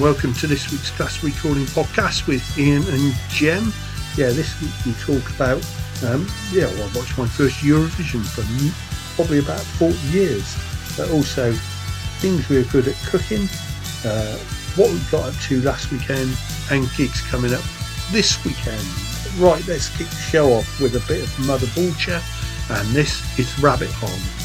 Welcome to this week's Glastonbury Calling podcast with Ian and Jem. Yeah, this week we talk about, um, yeah, well, I watched my first Eurovision for probably about 40 years, but also things we are good at cooking, uh, what we got up to last weekend, and gigs coming up this weekend. Right, let's kick the show off with a bit of Mother Vulture, and this is Rabbit Hole.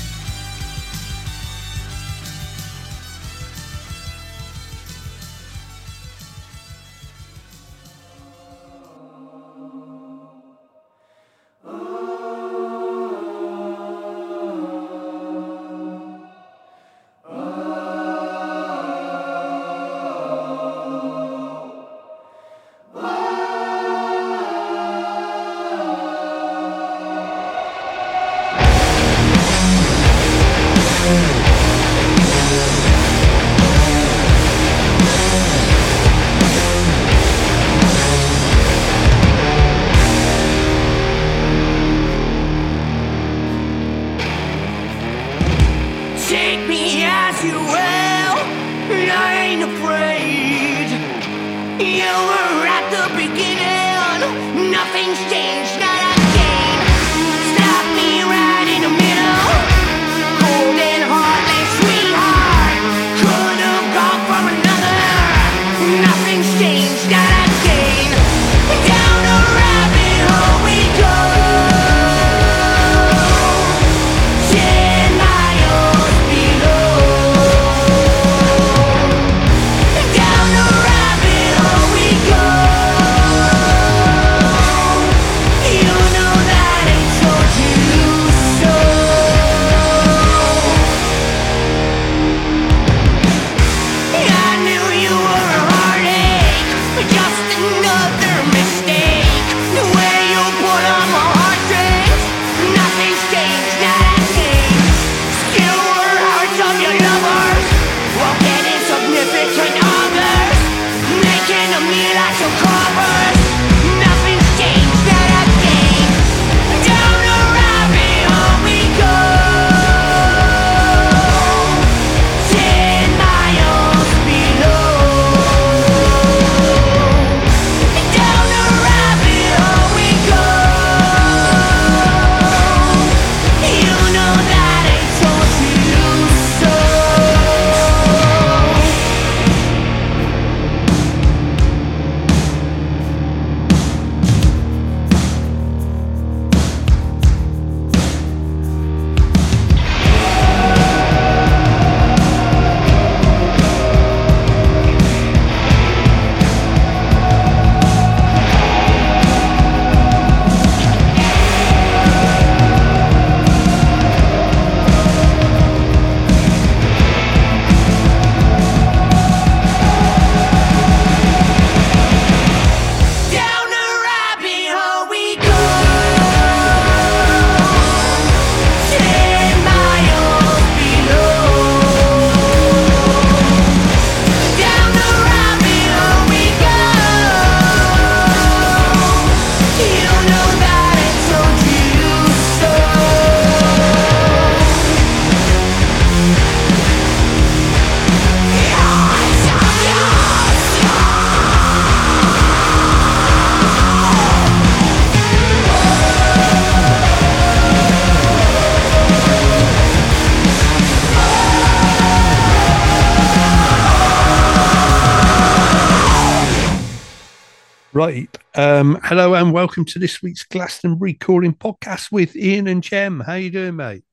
Hello and welcome to this week's Glastonbury Calling Podcast with Ian and Jem. How you doing, mate?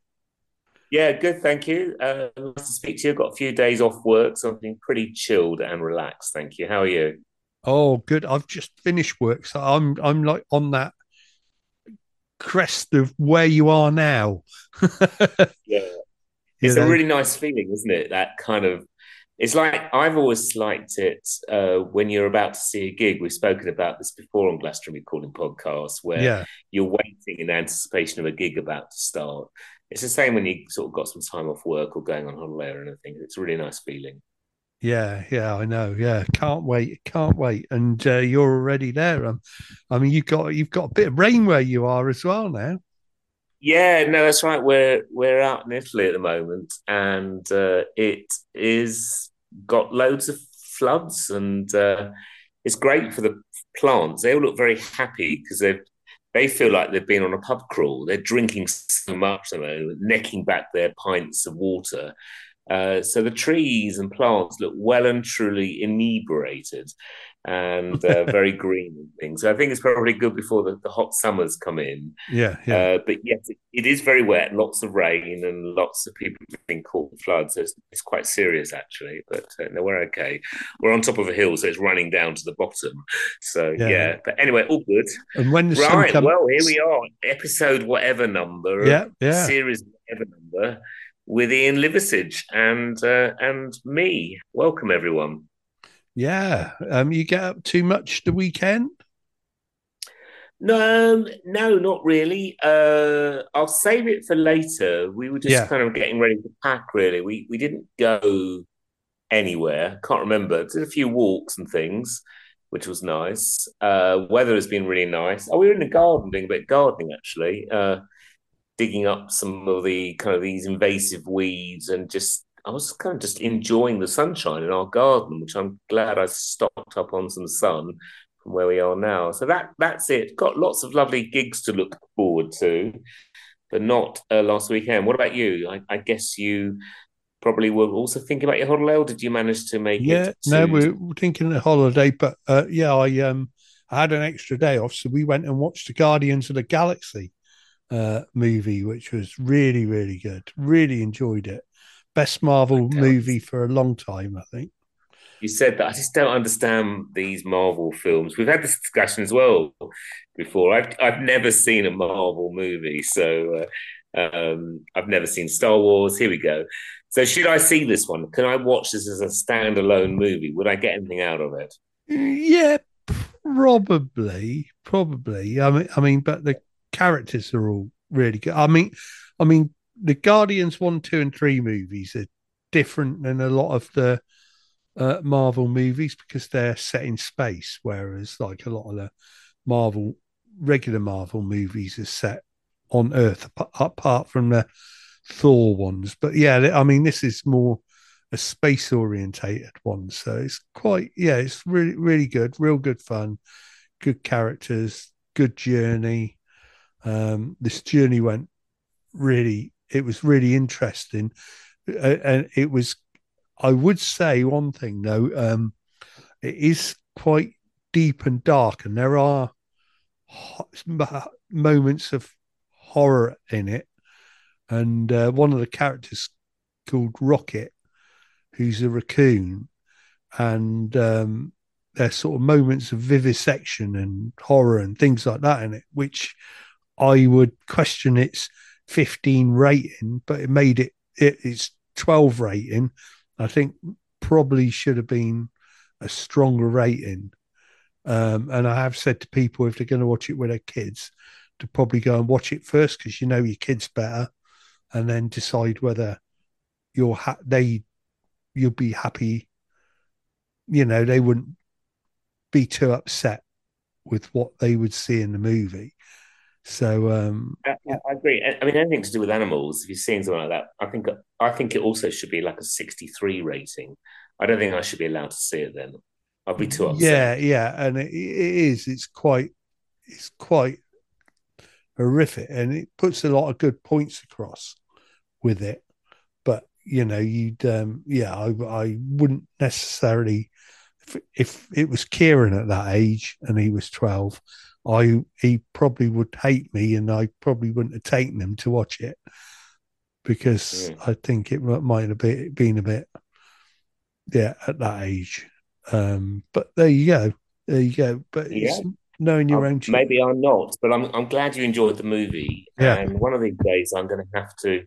Yeah, good. Thank you. Uh, nice to speak to you. I've got a few days off work, so I've been pretty chilled and relaxed. Thank you. How are you? Oh, good. I've just finished work, so I'm I'm like on that crest of where you are now. yeah, it's a really nice feeling, isn't it? That kind of it's like I've always liked it uh, when you're about to see a gig. We've spoken about this before on Glastonbury Calling Podcast, where yeah. you're waiting in anticipation of a gig about to start. It's the same when you sort of got some time off work or going on holiday or anything. It's a really nice feeling. Yeah, yeah, I know. Yeah, can't wait, can't wait. And uh, you're already there. Um, I mean, you've got you've got a bit of rain where you are as well now. Yeah, no, that's right. We're we're out in Italy at the moment, and uh, it is got loads of floods, and uh, it's great for the plants. They all look very happy because they they feel like they've been on a pub crawl. They're drinking so much, know, necking back their pints of water. Uh, so the trees and plants look well and truly inebriated and uh, very green and things. So I think it's probably good before the, the hot summers come in. Yeah, yeah. Uh, but yes, it, it is very wet, lots of rain, and lots of people being caught in floods. So it's, it's, quite serious actually. But uh, no, we're okay. We're on top of a hill, so it's running down to the bottom. So yeah. yeah. But anyway, all good. And when the right, comes... well, here we are, episode whatever number, yeah, yeah, series whatever number with Ian Liversidge and uh, and me. Welcome everyone. Yeah. Um, you get up too much the weekend? No, um, no, not really. Uh, I'll save it for later. We were just yeah. kind of getting ready to pack. Really, we we didn't go anywhere. Can't remember. Did a few walks and things, which was nice. Uh, weather has been really nice. Oh, we were in the garden doing a bit of gardening actually. Uh, digging up some of the kind of these invasive weeds and just I was kind of just enjoying the sunshine in our garden, which I'm glad I stocked up on some sun from where we are now. So that that's it. Got lots of lovely gigs to look forward to, but not uh, last weekend. What about you? I, I, guess you probably were also thinking about your holiday. Did you manage to make yeah, it? Yeah, no, we're thinking of holiday, but uh, yeah, I um I had an extra day off, so we went and watched the Guardians of the Galaxy uh, movie, which was really really good. Really enjoyed it best Marvel movie for a long time, I think. You said that. I just don't understand these Marvel films. We've had this discussion as well before. I've I've never seen a Marvel movie, so uh, um, I've never seen Star Wars. Here we go. So, should I see this one? Can I watch this as a standalone movie? Would I get anything out of it? Yeah, probably, probably. I mean, I mean, but the characters are all really good. I mean, I mean, the Guardians one, two, and three movies are different than a lot of the uh, Marvel movies because they're set in space, whereas like a lot of the Marvel regular Marvel movies are set on Earth, apart from the Thor ones. But yeah, I mean, this is more a space orientated one, so it's quite yeah, it's really really good, real good fun, good characters, good journey. Um, this journey went really it was really interesting, and it was. I would say one thing though, um, it is quite deep and dark, and there are moments of horror in it. And uh, one of the characters called Rocket, who's a raccoon, and um, there's sort of moments of vivisection and horror and things like that in it, which I would question its 15 rating, but it made it, it it's 12 rating. I think probably should have been a stronger rating. Um, and I have said to people if they're going to watch it with their kids, to probably go and watch it first because you know your kids better, and then decide whether you're ha- they you'll be happy. You know they wouldn't be too upset with what they would see in the movie. So um, I, I, agree. I mean, anything to do with animals. If you're seeing something like that, I think I think it also should be like a 63 rating. I don't think I should be allowed to see it then. I'll be too upset. Yeah, yeah, and it, it is. It's quite. It's quite horrific, and it puts a lot of good points across with it. But you know, you'd um, yeah, I, I wouldn't necessarily. If, if it was Kieran at that age and he was 12, I he probably would hate me, and I probably wouldn't have taken him to watch it because mm. I think it might have been a bit, yeah, at that age. Um, but there you go, there you go. But yeah. knowing your I'm, own. Maybe I'm not, but I'm I'm glad you enjoyed the movie. Yeah. And one of these days, I'm going to have to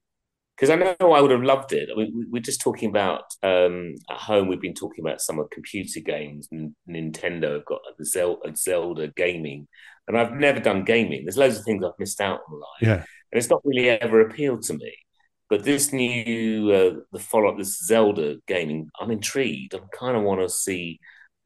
because I know I would have loved it. I mean, we're just talking about um, at home. We've been talking about some of computer games, and Nintendo have got a Zelda, Zelda gaming, and I've never done gaming. There's loads of things I've missed out on life, yeah, and it's not really ever appealed to me. But this new uh, the follow up, this Zelda gaming, I'm intrigued. I kind of want to see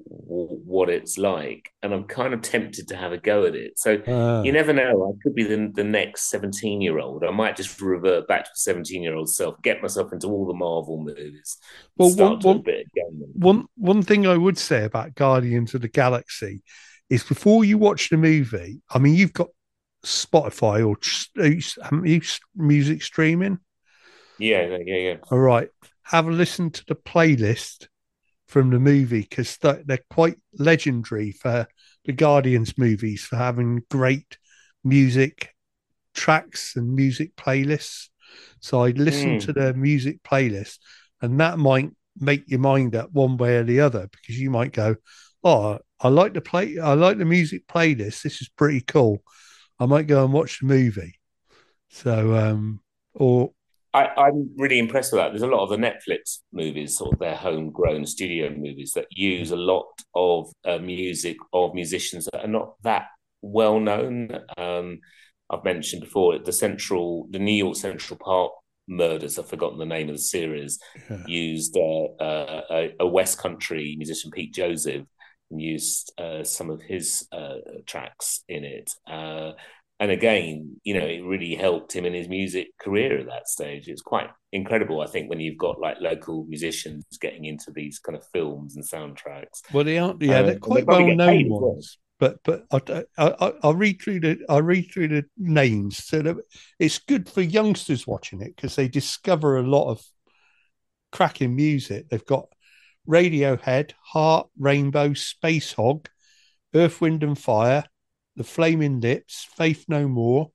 what it's like, and I'm kind of tempted to have a go at it. So uh, you never know. I could be the, the next 17 year old. I might just revert back to 17 year old self, get myself into all the Marvel movies. Well, one, one, one one thing I would say about Guardians of the Galaxy is before you watch the movie. I mean, you've got Spotify or music streaming. Yeah, yeah, yeah. All right, have a listen to the playlist from the movie because they're quite legendary for the Guardians movies for having great music tracks and music playlists. So I'd listen mm. to the music playlist, and that might make your mind up one way or the other because you might go, "Oh, I like the play, I like the music playlist. This is pretty cool. I might go and watch the movie." So, um, or I, am really impressed with that. There's a lot of the Netflix movies, sort of their homegrown studio movies, that use a lot of uh, music of musicians that are not that well known. Um, I've mentioned before the Central, the New York Central Park murders. I've forgotten the name of the series. Yeah. Used uh, uh, a, a, West Country musician, Pete Josef, and used uh, some of his uh, tracks in it. And again, you know, it really helped him in his music career at that stage. It's quite incredible, I think, when you've got like local musicians getting into these kind of films and soundtracks. Well, they aren't, yeah, they're um, quite well known ones but but I, I, I read through the I read through the names, so that it's good for youngsters watching it because they discover a lot of cracking music. They've got Radiohead, Heart, Rainbow, Spacehog, Earth, Wind and Fire, The Flaming Lips, Faith No More,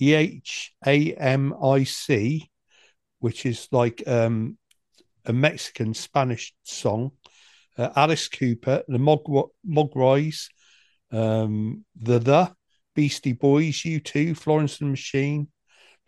E H A M I C, which is like um, a Mexican Spanish song. Uh, Alice Cooper, the Mog- Mogwais, um, the The, Beastie Boys, U2, Florence and the Machine,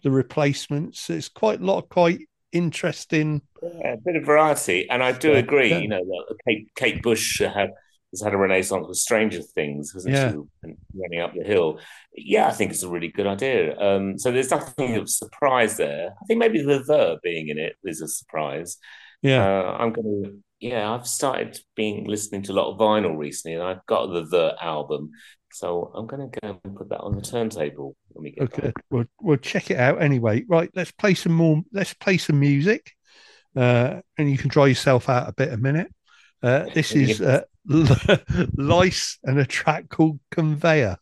The Replacements. It's quite a lot of quite interesting. Yeah, a bit of variety, and I do agree. Yeah. You know, Kate, Kate Bush had has had a renaissance with Stranger Things, hasn't yeah. she? Running up the hill. Yeah, I think it's a really good idea. Um, so there's nothing of surprise there. I think maybe the the being in it is a surprise. Yeah, uh, I'm going to yeah, I've started being listening to a lot of vinyl recently, and I've got the The album, so I'm going to go and put that on the turntable when we get okay. Back. We'll we'll check it out anyway. Right, let's play some more. Let's play some music, uh, and you can dry yourself out a bit a minute. Uh, this is uh, Lice and a track called Conveyer.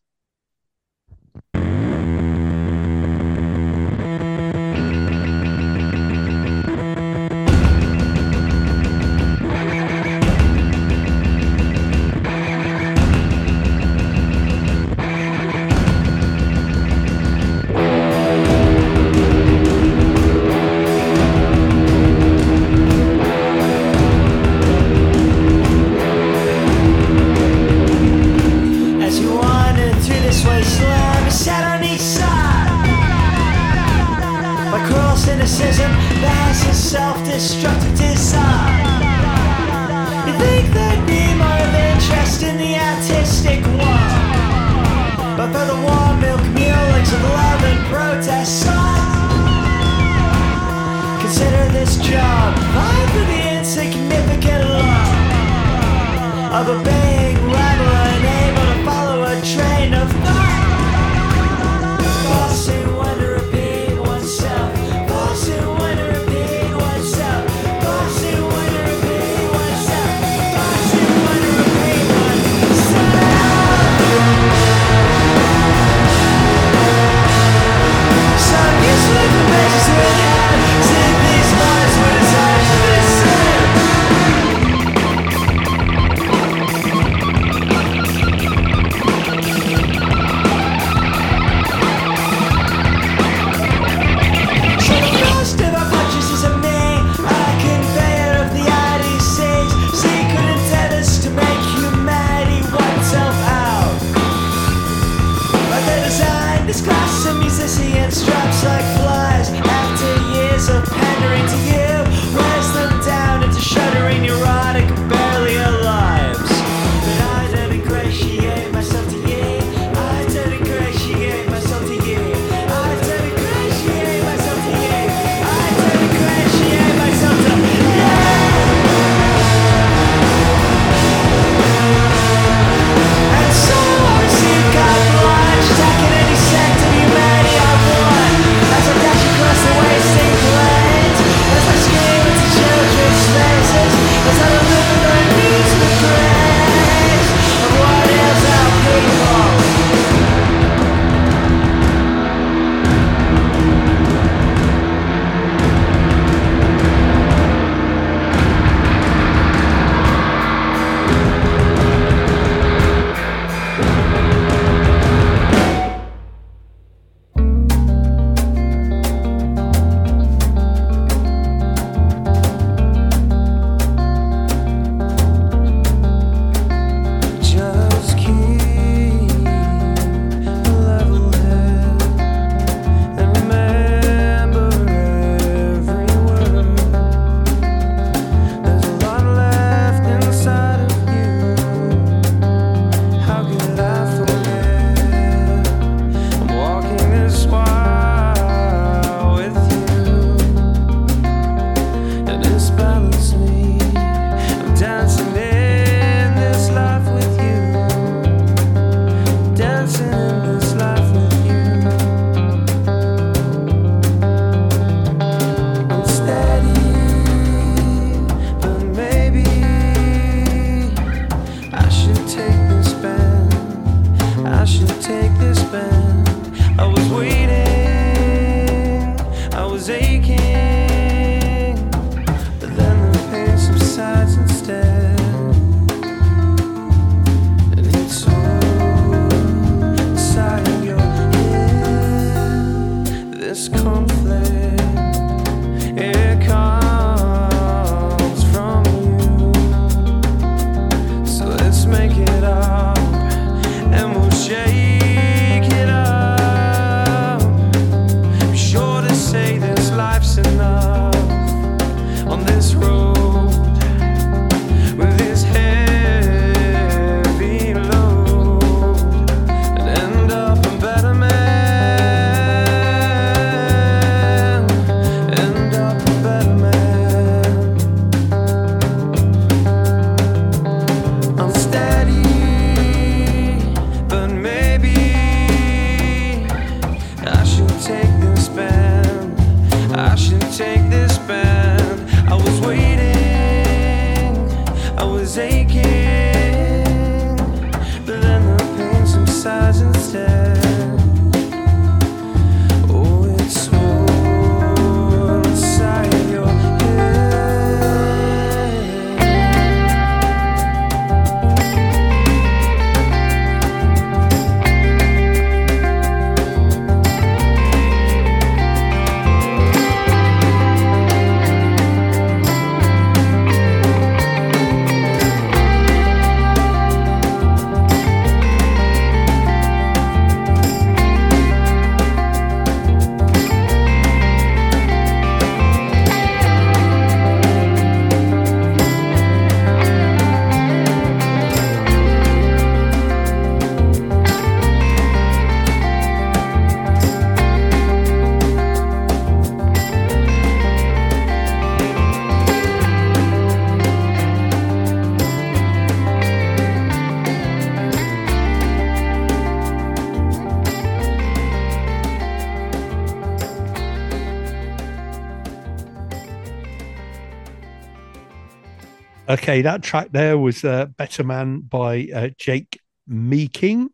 Okay, that track there was uh, Better Man by uh, Jake Meeking.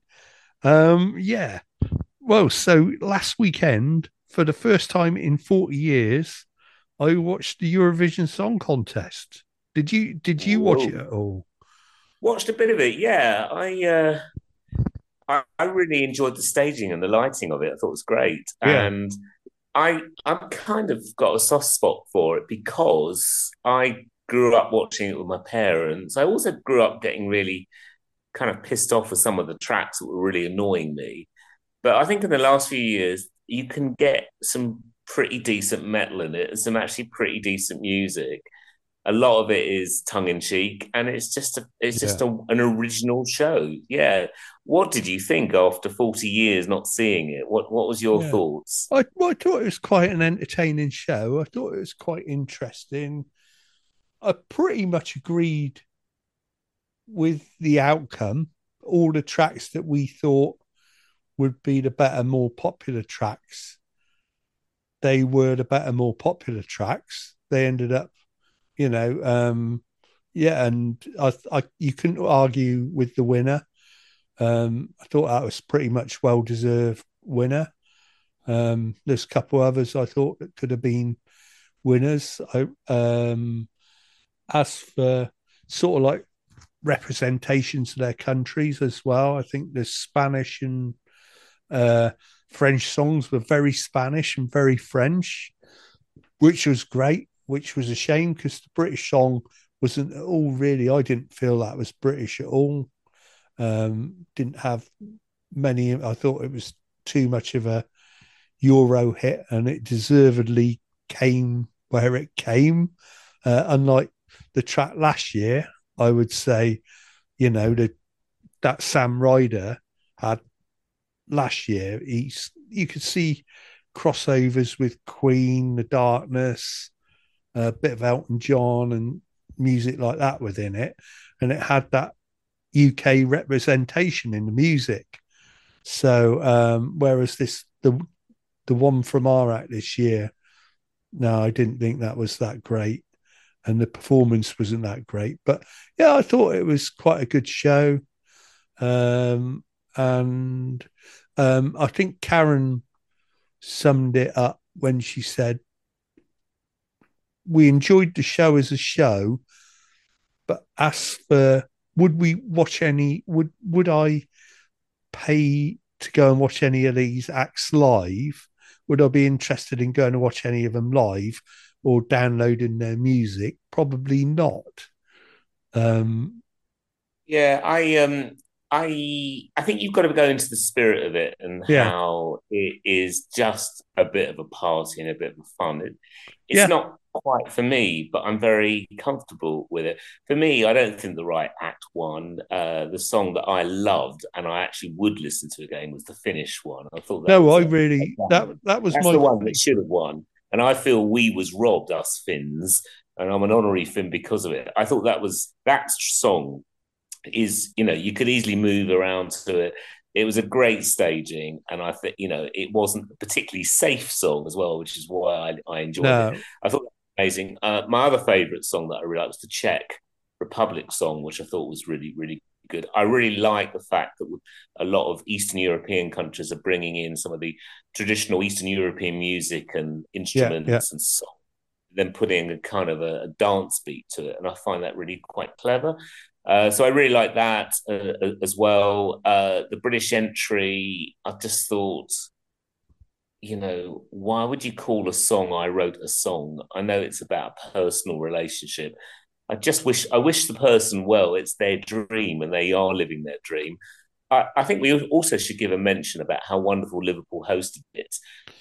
Um, yeah. Well, so last weekend, for the first time in 40 years, I watched the Eurovision Song Contest. Did you did you watch it at all? Watched a bit of it, yeah. I uh, I, I really enjoyed the staging and the lighting of it. I thought it was great, Yeah. and I I've kind of got a soft spot for it because I grew up watching it with my parents. I also grew up getting really kind of pissed off with some of the tracks that were really annoying me. But I think in the last few years, you can get some pretty decent metal in it some actually pretty decent music. A lot of it is tongue in cheek, and it's just a, it's just a, an original show. Yeah. What did you think after forty years not seeing it? What What was your Yeah. thoughts? I, well, I thought it was quite an entertaining show. I thought it was quite interesting. I pretty much agreed with the outcome. All the tracks that we thought would be the better, more popular tracks, they were the better, more popular tracks. They ended up, you know, um, yeah, and I, I, you couldn't argue with the winner. Um, I thought that was pretty much well deserved winner. Um, there's a couple others I thought that could have been winners. I, um, as for sort of like representations of their countries as well, I think the Spanish and uh, French songs were very Spanish and very French, which was great. Which was a shame because the British song wasn't at all really. I didn't feel that was British at all. Um, didn't have many. I thought it was too much of a Euro hit, and it deservedly came where it came. Uh, unlike the track last year, I would say, you know, that that Sam Ryder had last year. He's you could see crossovers with Queen, The Darkness, a bit of Elton John, and music like that within it, and it had that UK representation in the music. So, um, whereas this the the one from our act this year, no, I didn't think that was that great, and the performance wasn't that great. But yeah, I thought it was quite a good show, um, and um, I think Karen summed it up when she said, "We enjoyed the show as a show." But as for would we watch any? Would would I pay to go and watch any of these acts live? Would I be interested in going to watch any of them live or downloading their music? Probably not. Um, yeah, I um, I I think you've got to go into the spirit of it and yeah. how it is just a bit of a party and a bit of fun. It, it's yeah. not quite for me, but I'm very comfortable with it. For me, I don't think the right act one. Uh, the song that I loved and I actually would listen to again was the Finnish one. I thought no, I really that that was my... the one that should have won, and I feel we was robbed us Finns, and I'm an honorary Finn because of it. I thought that was that song is you know you could easily move around to it it was a great staging, and I think you know it wasn't a particularly safe song as well, which is why I, I enjoyed no. it. I thought that was amazing. Uh, my other favourite song that I really liked was the Czech Republic song, which I thought was really really good. I really like the fact that a lot of Eastern European countries are bringing in some of the traditional Eastern European music and instruments yeah, yeah. and song, then putting a kind of a, a, dance beat to it, and I find that really quite clever. Uh, so I really like that uh, as well. Uh, the British entry, I just thought, you know, why would you call a song "I wrote a song"? I know it's about a personal relationship. I just wish I wish the person well. It's their dream, and they are living their dream. I, I think we also should give a mention about how wonderful Liverpool hosted it.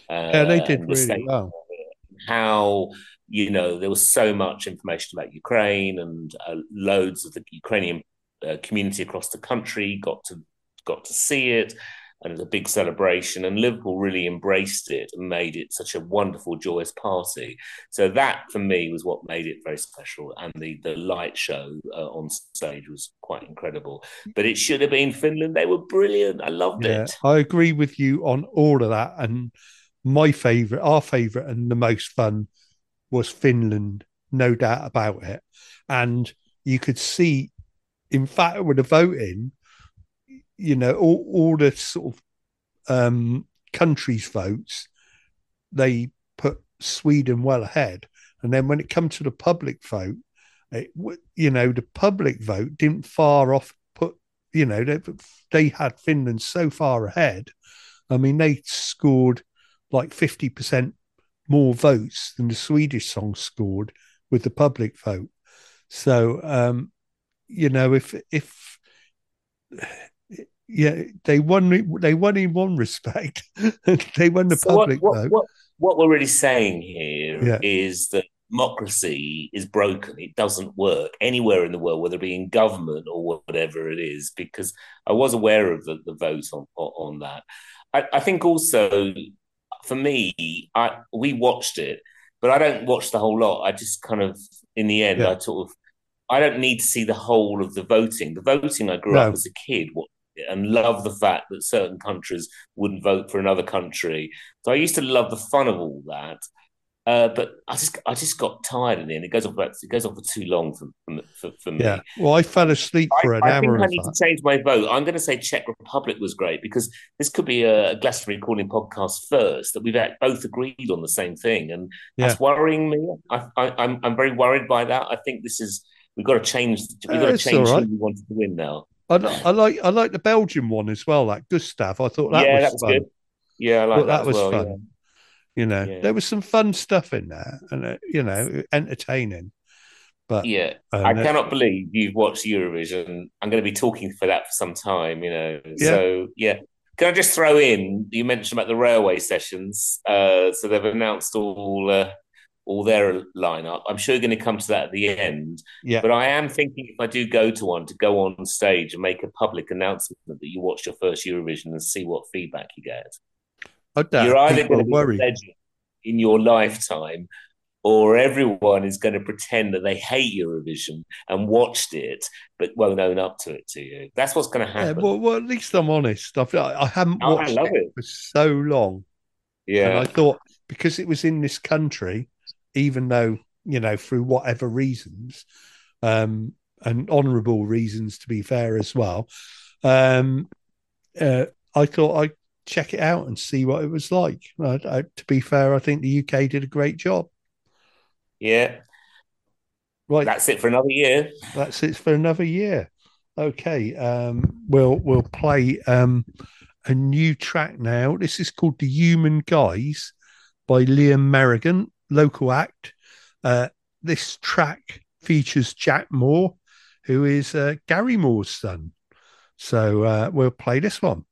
yeah, they did really well. How you know, there was so much information about Ukraine, and uh, loads of the Ukrainian uh, community across the country got to got to see it, and it was a big celebration. And Liverpool really embraced it and made it such a wonderful, joyous party. So that, for me, was what made it very special. And the the light show uh, on stage was quite incredible. But it should have been Finland. They were brilliant. I loved yeah, it. I agree with you on all of that. And my favourite, our favourite, and the most fun was Finland, no doubt about it. And you could see, in fact, with the voting, you know, all, all the sort of um, countries' votes, they put Sweden well ahead. And then when it comes to the public vote, it, you know, the public vote didn't far off put, you know, they, they had Finland so far ahead. I mean, they scored like 50% more votes than the Swedish song scored with the public vote. So, um, you know, if if yeah, they won. They won in one respect. they won the so public what, what, vote. What, what, we're really saying here yeah. is that democracy is broken. It doesn't work anywhere in the world, whether it be in government or whatever it is. Because I was aware of the, the vote on on that. I, I think also for me, I we watched it, but I don't watch the whole lot. I just kind of, in the end, yeah. I sort of, I don't need to see the whole of the voting. The voting I grew no. up as a kid and love the fact that certain countries wouldn't vote for another country. So I used to love the fun of all that. Uh, but I just I just got tired in the end. It goes off about, it goes on for too long for for, for me. Yeah. Well, I fell asleep for I, an I hour. I think I need that. to change my vote. I'm going to say Czech Republic was great because this could be a Glastonbury calling podcast first that we've both agreed on the same thing, and yeah. that's worrying me. I, I, I'm I'm very worried by that. I think this is we've got to change. We've got to change right. who we wanted to win now. I, I, like I like the Belgian one as well. That Gustaph, I thought that yeah, was that was fun. good. Yeah, I like that, that was well, fun. Yeah. You know, yeah. there was some fun stuff in there, and uh, you know, entertaining. But yeah, uh, I cannot believe you've watched Eurovision. I'm going to be talking for that for some time. You know, yeah. so yeah. Can I just throw in? You mentioned about the railway sessions. Uh, so they've announced all uh, all their lineup. I'm sure you're going to come to that at the end. Yeah. But I am thinking if I do go to one, to go on stage and make a public announcement that you watched your first Eurovision and see what feedback you get. You're either going to be worried. a legend in your lifetime, or everyone is going to pretend that they hate Eurovision and watched it, but won't own up to it to you. That's what's going to happen. Yeah, well, well, at least I'm honest. I, feel like I haven't oh, watched I it, it, for so long. Yeah, and I thought because it was in this country, even though you know through whatever reasons, um, and honourable reasons to be fair as well, um, uh, I thought I'd check it out and see what it was like. Uh, uh, to be fair, I think the UK did a great job. Yeah. Right. That's it for another year. That's it for another year. Okay. Um, we'll we'll play um, a new track now. This is called The Human Guise by Liam Merrigan, local act. Uh, this track features Jack Moore, who is uh, Gary Moore's son. So uh, we'll play this one.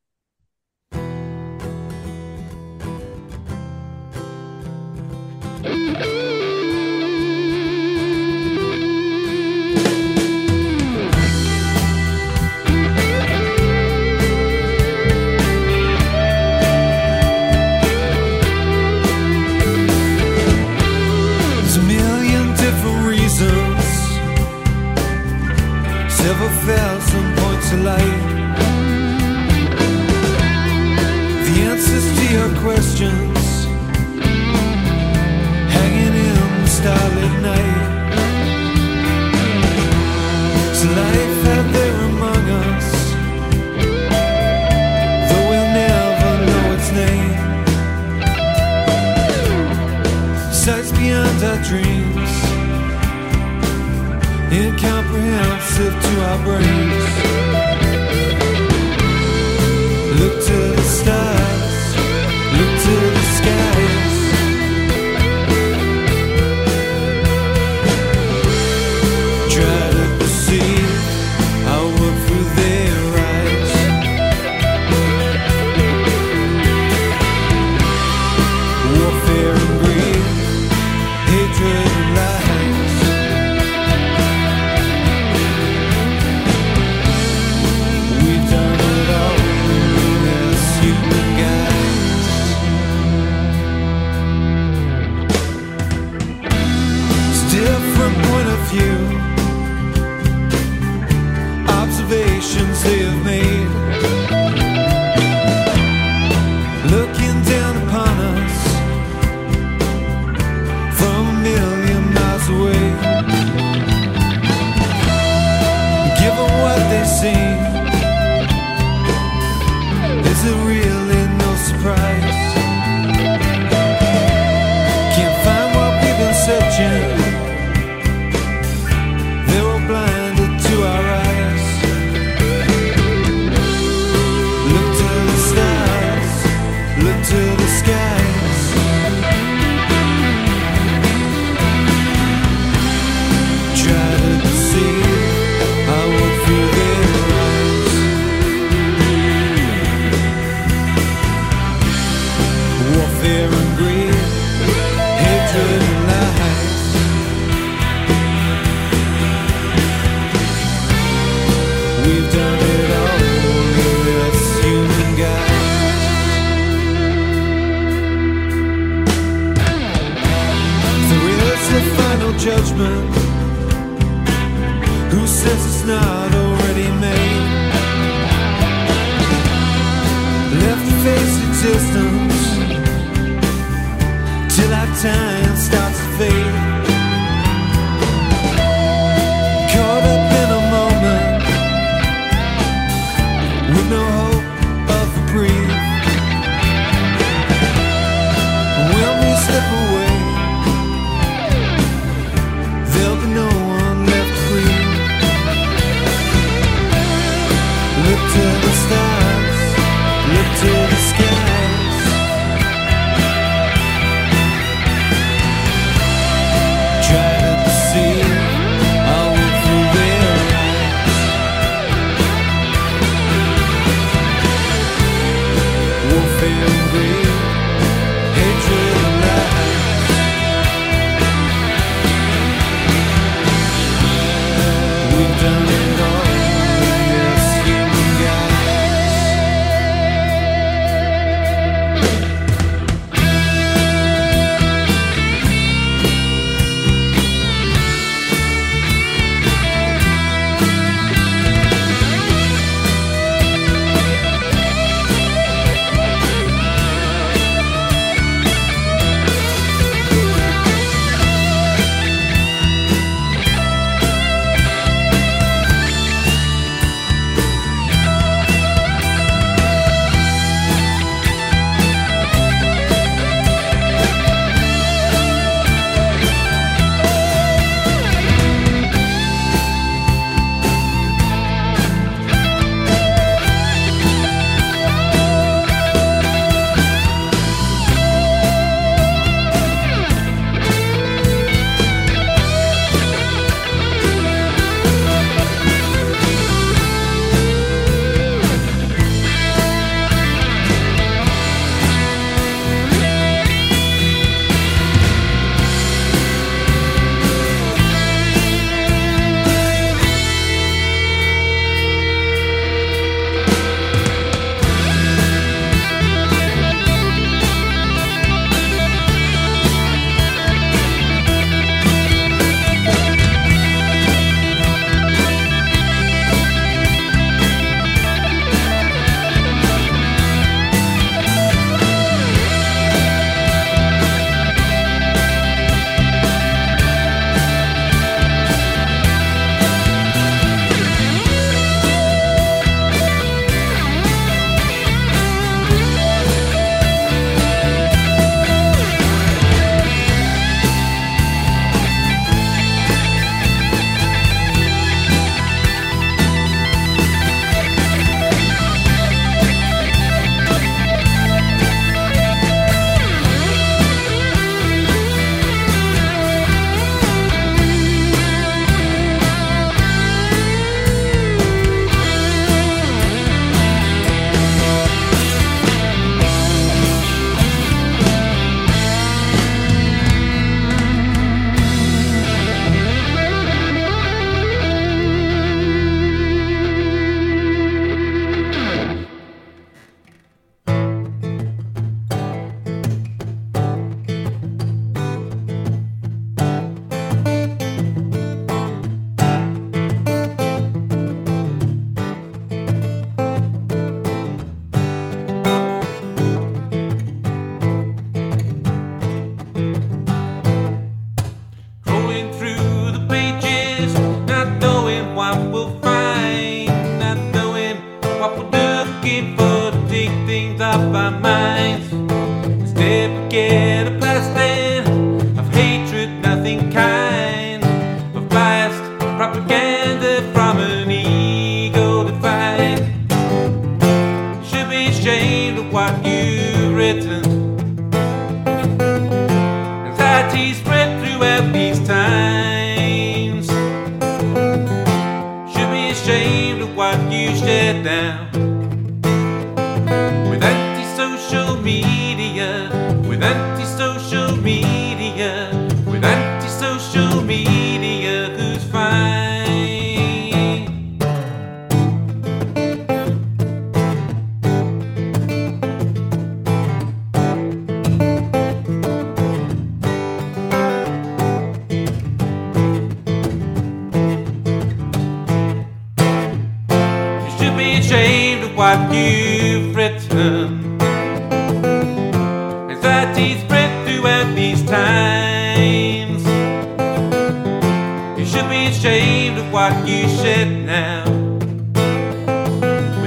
wearing green.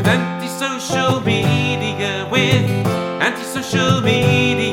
Antisocial media, with antisocial media,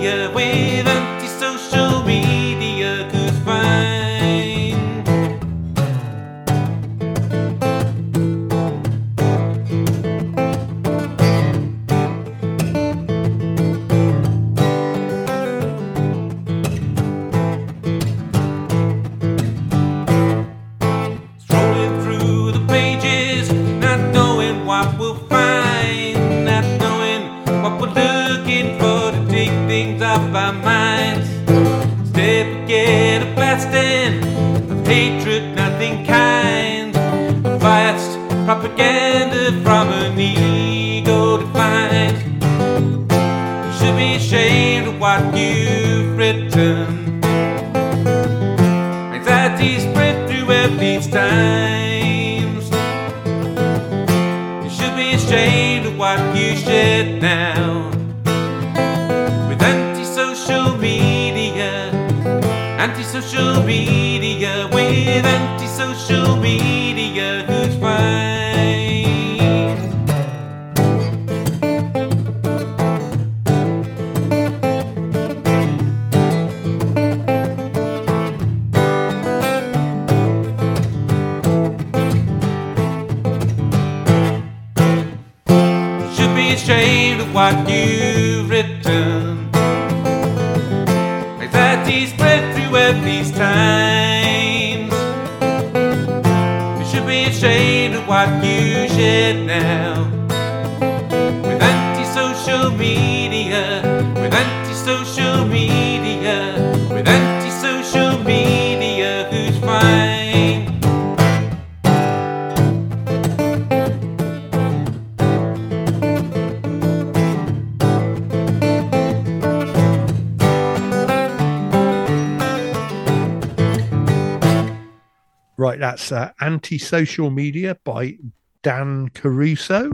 That's uh, Anti-Social Media by Dan Caruso.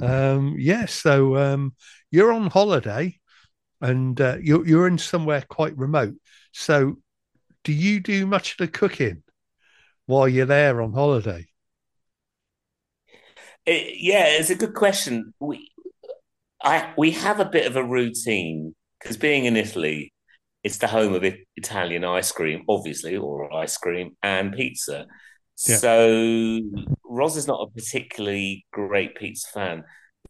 Um, yeah, so um, you're on holiday and uh, you're, you're in somewhere quite remote. So do you do much of the cooking while you're there on holiday? It, yeah, it's a good question. We, I, we have a bit of a routine because being in Italy, it's the home of Italian ice cream, obviously, or ice cream and pizza. Yeah. So Roz is not a particularly great pizza fan.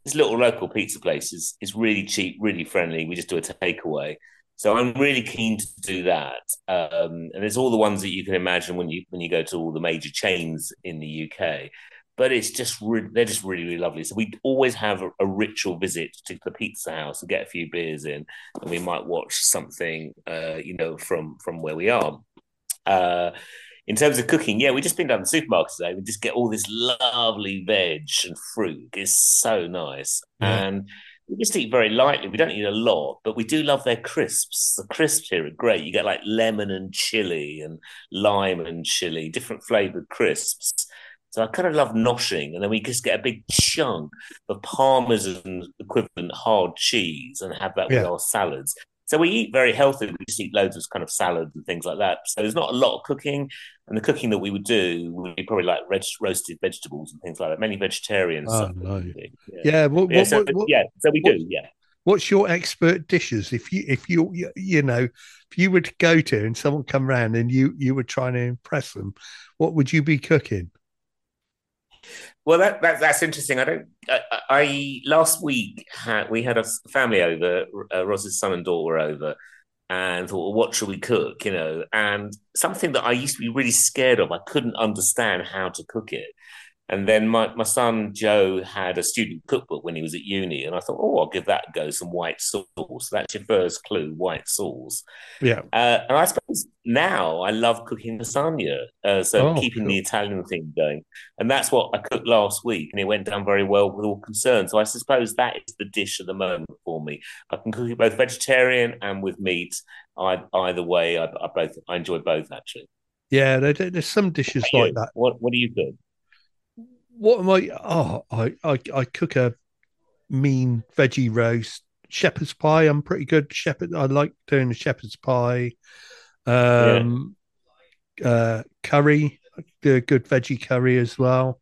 This little local pizza place is is really cheap, really friendly. We just do a takeaway. So I'm really keen to do that. Um, and there's all the ones that you can imagine when you when you go to all the major chains in the UK. But it's just re- they're just really really lovely. So we always have a, a ritual visit to the pizza house and get a few beers in, and we might watch something, uh, you know, from from where we are. Uh, in terms of cooking, yeah, we've just been down the supermarket today. We just get all this lovely veg and fruit. It's so nice, Yeah. and we just eat very lightly. We don't eat a lot, but we do love their crisps. The crisps here are great. You get like lemon and chili and lime and chili, different flavored crisps. So I kind of love noshing, and then we just get a big chunk of parmesan equivalent hard cheese and have that with our salads. So we eat very healthy. We just eat loads of kind of salads and things like that. So there's not a lot of cooking, and the cooking that we would do would be probably like red, roasted vegetables and things like that. Many vegetarians. Oh, no. Yeah. Yeah. What, Yeah, so, what, what- yeah, so we do, yeah. what's your expert dishes? If you, if you, you, you know, if you were to go to and someone come round and you, you were trying to impress them, what would you be cooking? Well, that, that that's interesting. I don't. I, I last week had we had a family over. Uh, Ross's son and daughter were over, and thought, well, what should we cook? You know, and something that I used to be really scared of. I couldn't understand how to cook it. And then my, my son Joe had a student cookbook when he was at uni, and I thought, oh, I'll give that a go. Some white sauce. That's your first clue, white sauce. Yeah. Uh, and I suppose now I love cooking lasagna, uh, so Oh, keeping cool. the Italian thing going. And that's what I cooked last week, and it went down very well with all concerned. So I suppose that is the dish of the moment for me. I can cook it both vegetarian and with meat. I, either way, I, I both I enjoy both actually. Yeah, there, there- there's some dishes like that. What What do you cook? What am I? Oh, I, I, I cook a mean veggie roast, shepherd's pie. I'm pretty good shepherd. I like doing the shepherd's pie. Um, uh, curry, I do a good veggie curry as well.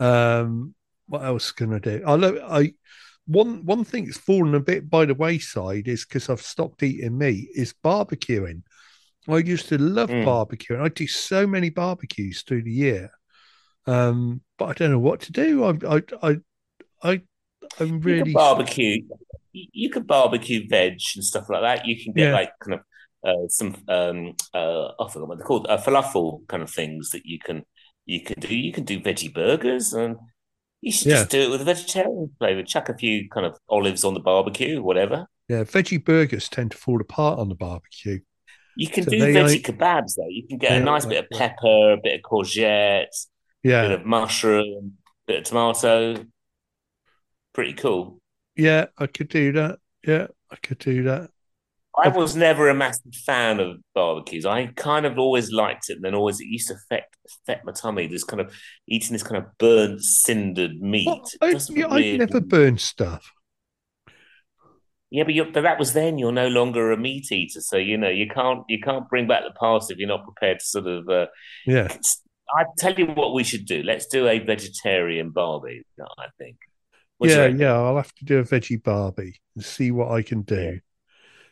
Um, what else can I do? I look. I one one thing that's fallen a bit by the wayside is because I've stopped eating meat. Is barbecuing. I used to love Mm. barbecuing. I do so many barbecues through the year, um, but I don't know what to do. I, I, I, I I'm really could barbecue. You you could barbecue veg and stuff like that. You can get Yeah. like kind of uh, some um uh I forgot what they're called uh, falafel kind of things that you can you can do. You can do veggie burgers and you should Yeah. just do it with a vegetarian flavor. Chuck a few kind of olives on the barbecue, whatever. yeah. Veggie burgers tend to fall apart on the barbecue. You can So do veggie kebabs though. You can get a nice bit of pepper, a bit of courgette, bit Yeah, of mushroom, bit of tomato. Pretty cool. yeah. I could do that. Yeah, I could do that. I was never a massive fan of barbecues. I kind of always liked it, and then always it used to affect affect my tummy. This kind of eating this kind of burnt, cindered meat. Well, I, doesn't yeah, I really- never burned stuff. Yeah, but, you're, but that was then. You're no longer a meat eater, so you know you can't you can't bring back the past if you're not prepared to sort of. Uh, Yeah, I tell you what we should do. Let's do a vegetarian barbie. I think. What yeah, yeah. I'll have to do a veggie barbie and see what I can do. Yeah.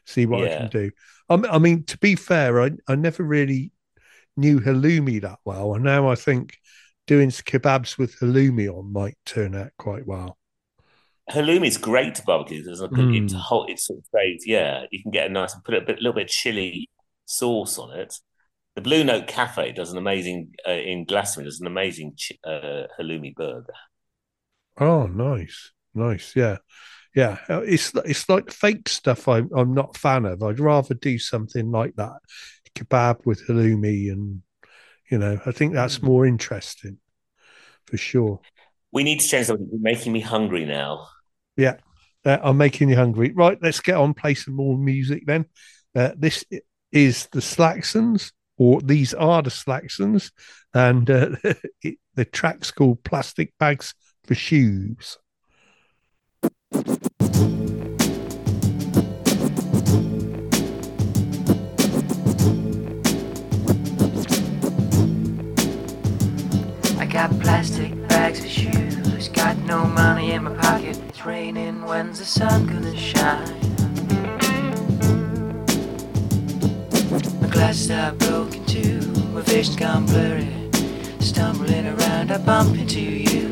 See what I can do. I mean, to be fair, I, I never really knew halloumi that well, and now I think doing kebabs with halloumi on might turn out quite well. Halloumi is great to barbecue. There's a, Mm. it's a whole, it's sort of saves, yeah. You can get a nice and put a bit, little bit of chili sauce on it. The Blue Note Cafe does an amazing uh, in Glastonbury. Does an amazing ch- uh, halloumi burger. Oh, nice, nice. Yeah, yeah. Uh, It's it's like fake stuff. I'm I'm not a fan of. I'd rather do something like that, kebab with halloumi, and you know, I think that's Mm. more interesting, for sure. We need to change something. You're making me hungry now. Uh, I'm making you hungry. Right, let's get on. Play some more music then. Uh, this is the Slacksons, or these are the Slacksons, and uh, it, the track's called "Plastic Bags for Shoes." I got plastic bags of shoes, got no money in my pocket. It's raining, when's the sun gonna shine? Glasses are broken too, my vision's gone blurry. Stumbling around, I bump into you.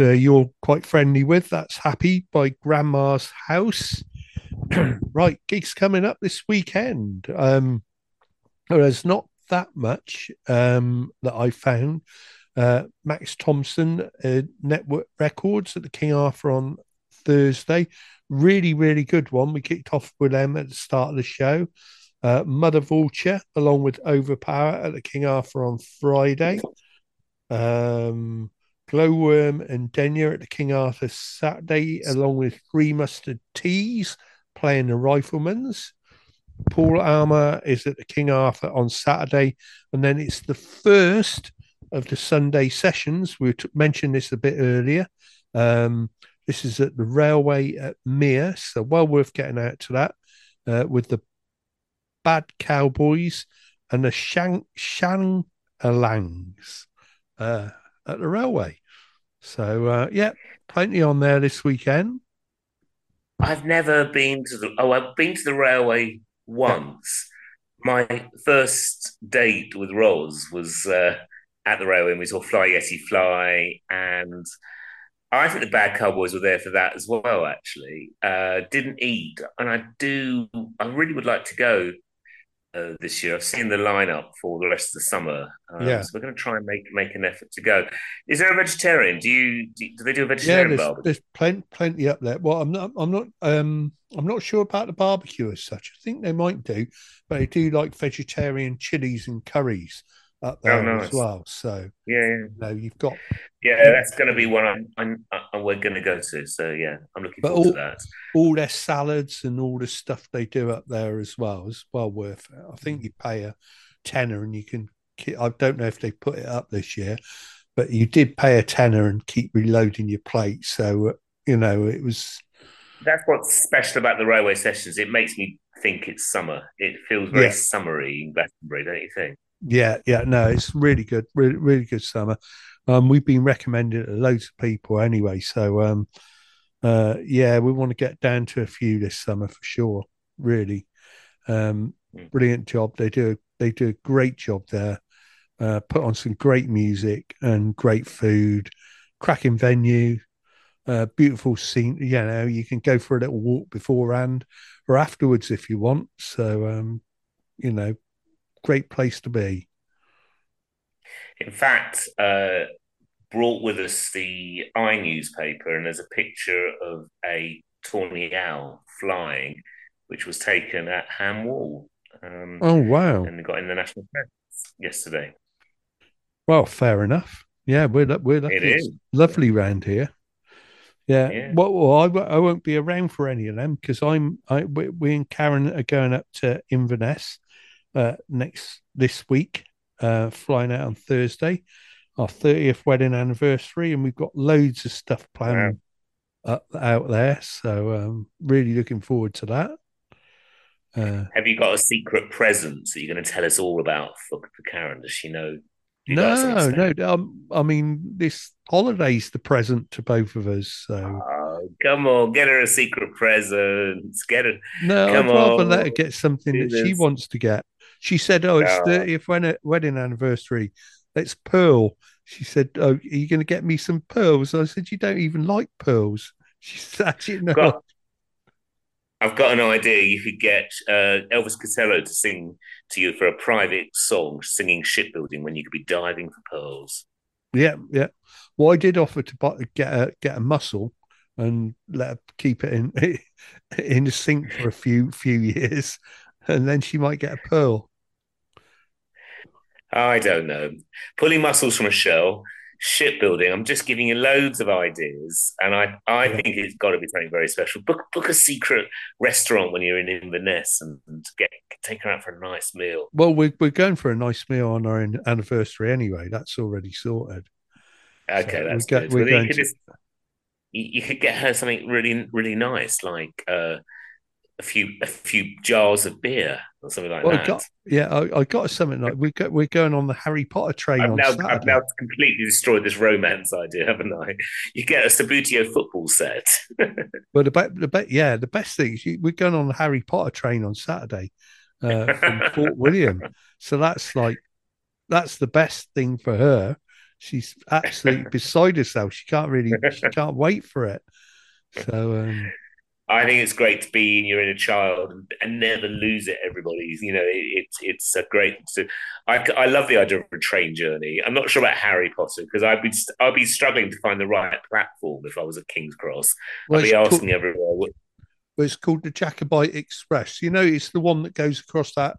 An you're quite friendly with. That's Happy by Grandma's House. right, gigs coming up this weekend. Um, there's not that much um, that I found. Uh, Max Thompson, uh, Network Records at the King Arthur on Thursday. Really, really good one. We kicked off with them at the start of the show. Uh, Mother Vulture, along with Overpower at the King Arthur on Friday. Um, Glowworm and Denya at the King Arthur Saturday, along with Three Mustard Teas playing the Riflemen's. Paul Armour is at the King Arthur on Saturday, and then it's the first of the Sunday sessions. We t- mentioned this a bit earlier. Um, this is at the railway at Mere, so well worth getting out to that uh, with the Bad Cowboys and the Shang Shangalangs uh, at the railway. So uh, yeah, plenty on there this weekend. I've never been to the. Oh, I've been to the railway once. My first date with Roz was uh, at the railway, and we saw Fly Yeti Fly, and I think the Bad Cowboys were there for that as well. Actually, uh, didn't eat, and I do. I really would like to go uh, this year. I've seen the lineup for the rest of the summer, um, Yeah. so we're going to try and make make an effort to go. Is there a vegetarian? Do you do, do they do a Yeah, vegetarian there's, barbecue? there's plenty, plenty up there. Well, I'm not, I'm not, um, I'm not sure about the barbecue as such. I think they might do, but they do like vegetarian chilies and curries up there Oh, as well. So Yeah, yeah. you know, you've got, Yeah, that's going to be one I'm, I'm, i we're going to go to. So yeah, I'm looking But forward all- to that. all their salads and all the stuff they do up there as well is well worth it. I Mm. think you pay a tenner and you can. I don't know if they put it up this year, but you did pay a tenner and keep reloading your plate. So uh, you know it was. That's what's special about the railway sessions. It makes me think it's summer. It feels very Yeah. summery in Glastonbury, don't you think? Yeah, yeah, no, it's really good, really, really good summer. Um, we've been recommending it to loads of people anyway, so um, uh, yeah, we want to get down to a few this summer for sure. Really, um, Mm. brilliant job. They do they do a great job there. Uh, put on some great music and great food, cracking venue, uh, beautiful scene. You know, you can go for a little walk beforehand or afterwards if you want. So, um, you know, great place to be. In fact, uh, brought with us the i newspaper, and there's a picture of a tawny owl flying, which was taken at Ham Wall. Um, Oh wow! and got in the national press yesterday. Well, fair enough. Yeah, we're we're lucky. It It's lovely round here. Yeah. Yeah. Well, well I, I won't be around for any of them because I'm I we, we and Karen are going up to Inverness uh, next this week, uh, flying out on Thursday, our thirtieth wedding anniversary, and we've got loads of stuff planned up, out there. So um, really looking forward to that. Uh, Have you got a secret present that you're going to tell us all about for, for Karen? Does she know? got no, no. Um, I mean, this holiday's the present to both of us. So Oh, come on, get her a secret present. Get her. no, come I'd rather on, let her get something do that she wants to get. She said, "Oh, it's thirtieth wedding wedding anniversary. Let's pearl." She said, "Oh, are you going to get me some pearls?" I said, "You don't even like pearls." She said, "Actually, no." Got- I've got an idea. You could get uh, Elvis Costello to sing to you for a private song, singing shipbuilding when you could be diving for pearls. Yeah, yeah. Well, I did offer to buy, get a get a mussel and let her keep it in in the sink for a few few years, and then she might get a pearl. I don't know. Pulling mussels from a shell, shipbuilding. I'm just giving you loads of ideas, and I, I think it's got to be something very special. Book book a secret restaurant when you're in Inverness, and, and get take her out for a nice meal. Well, we're we're going for a nice meal on our anniversary anyway. That's already sorted. Okay, So that's we're go- good. we're Well, you going could to- just you, you could get her something really really nice, like uh, a few a few jars of beer or something like Well, I that. got yeah, I, I got something like we got we're going on the Harry Potter train I've on now, I've now completely destroyed this romance idea, haven't I? You get a Subbuteo football set. But the be- the be- yeah, the best thing is you, we're going on the Harry Potter train on Saturday uh, from Fort William. So that's like that's the best thing for her. She's absolutely beside herself. She can't really she can't wait for it. So um, I think it's great to be in your inner child and, and never lose it. Everybody, you know, it, it's it's a great. To, I I love the idea of a train journey. I'm not sure about Harry Potter because I'd be I'd be struggling to find the right platform if I was at King's Cross. well, I'd be it's, called, asking everywhere. What, well, it's called the Jacobite Express. You know, it's the one that goes across that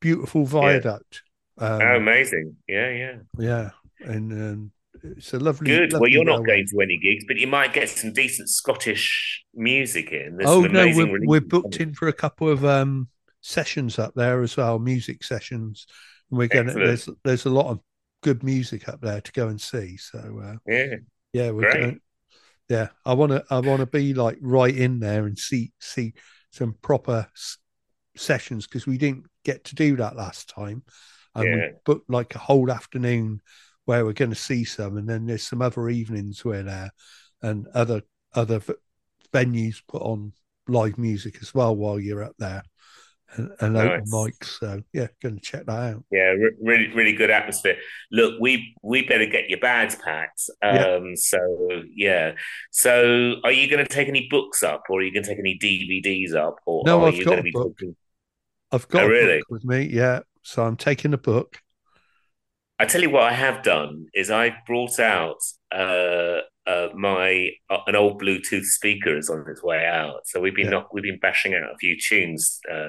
beautiful viaduct. Um, oh, amazing! Yeah, yeah. yeah, and um, it's a lovely. Good. Well, you're not going to any gigs, but you might get some decent Scottish music in. There's oh no, we're, we're booked in for a couple of um sessions up there as well, music sessions. And we're going there's there's a lot of good music up there to go and see. So uh, Yeah. yeah, we're Great. going. Yeah, I want to I want to be like right in there and see see some proper s- sessions because we didn't get to do that last time, and we booked like a whole afternoon where we're going to see some, and then there's some other evenings where there and other other venues put on live music as well while you're up there and, and open mics. So yeah, going to check that out. Yeah, re- really, really good atmosphere. Look, we we better get your bags packed. Yeah. Um, so yeah. So, are you going to take any books up, or are you going to take any DVDs up, or No, are I've you got going a to be book. talking? I've got Oh, a really? book with me, yeah. So I'm taking a book. I tell you what, I have done is I brought out uh, uh, my uh, an old Bluetooth speaker is on its way out. So we've been Yeah. knock, we've been bashing out a few tunes, uh,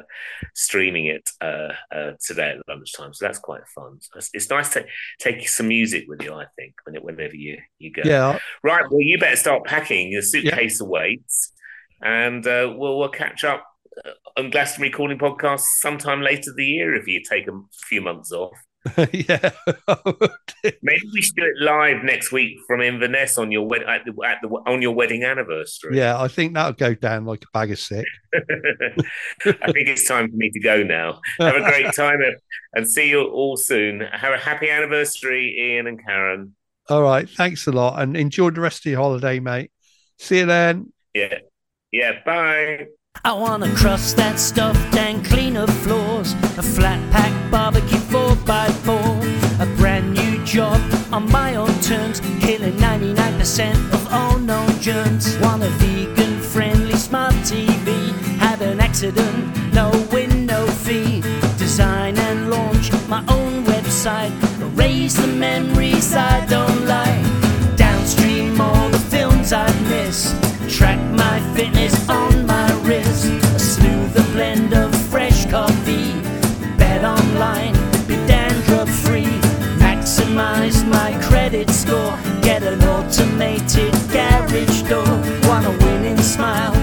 streaming it uh, uh, today at lunchtime. So that's quite fun. It's, it's nice to take some music with you. I think when it, whenever you you go. Yeah, Right. Well, you better start packing. Your suitcase awaits, and uh, we'll we'll catch up on Glastonbury Calling Podcast sometime later the year if you take a few months off. yeah. Maybe we should do it live next week from Inverness on your wed- at the, at the on your wedding anniversary. yeah, I think that'll go down like a bag of sick. I think it's time for me to go now. Have a great time and see you all soon. Have a happy anniversary, Ian and Karen. All right. Thanks a lot and enjoy the rest of your holiday, mate. See you then. Yeah. Yeah. Bye. I wanna crust that stuffed and cleaner floors, a flat pack barbecue 4x4, a brand new job on my own terms, killing 99% of all known germs. Want a vegan friendly smart TV, had an accident, no win, no fee. Design and launch my own website, erase the memories I don't credit. Get an automated garage door. Want a winning smile,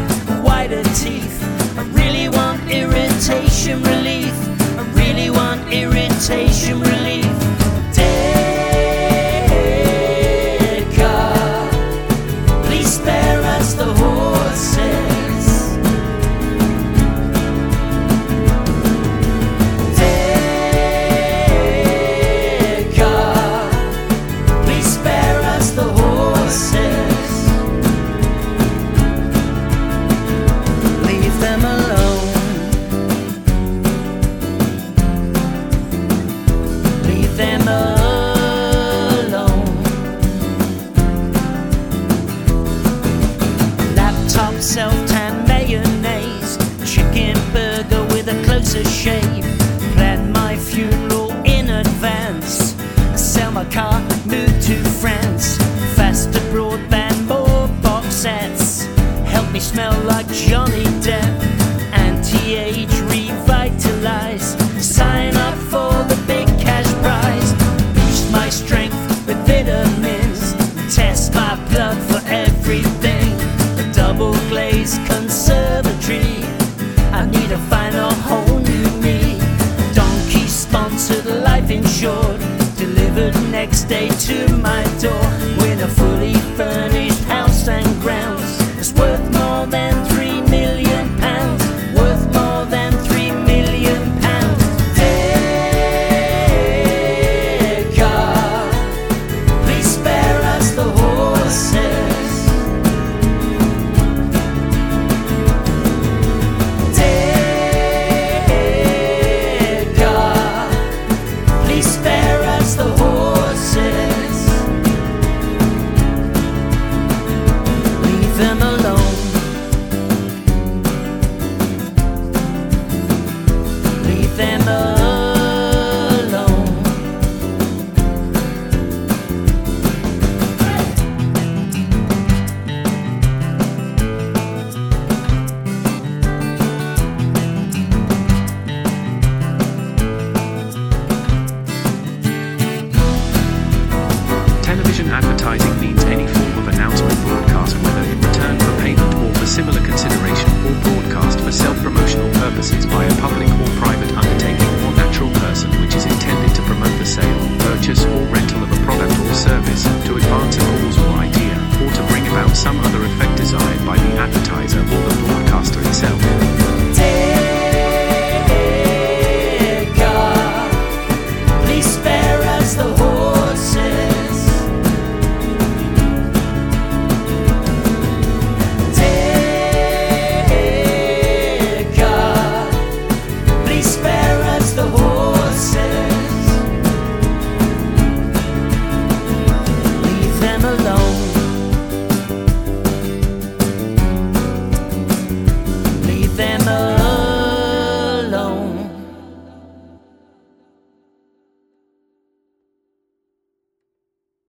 whiter teeth. I really want irritation relief. I really want irritation relief.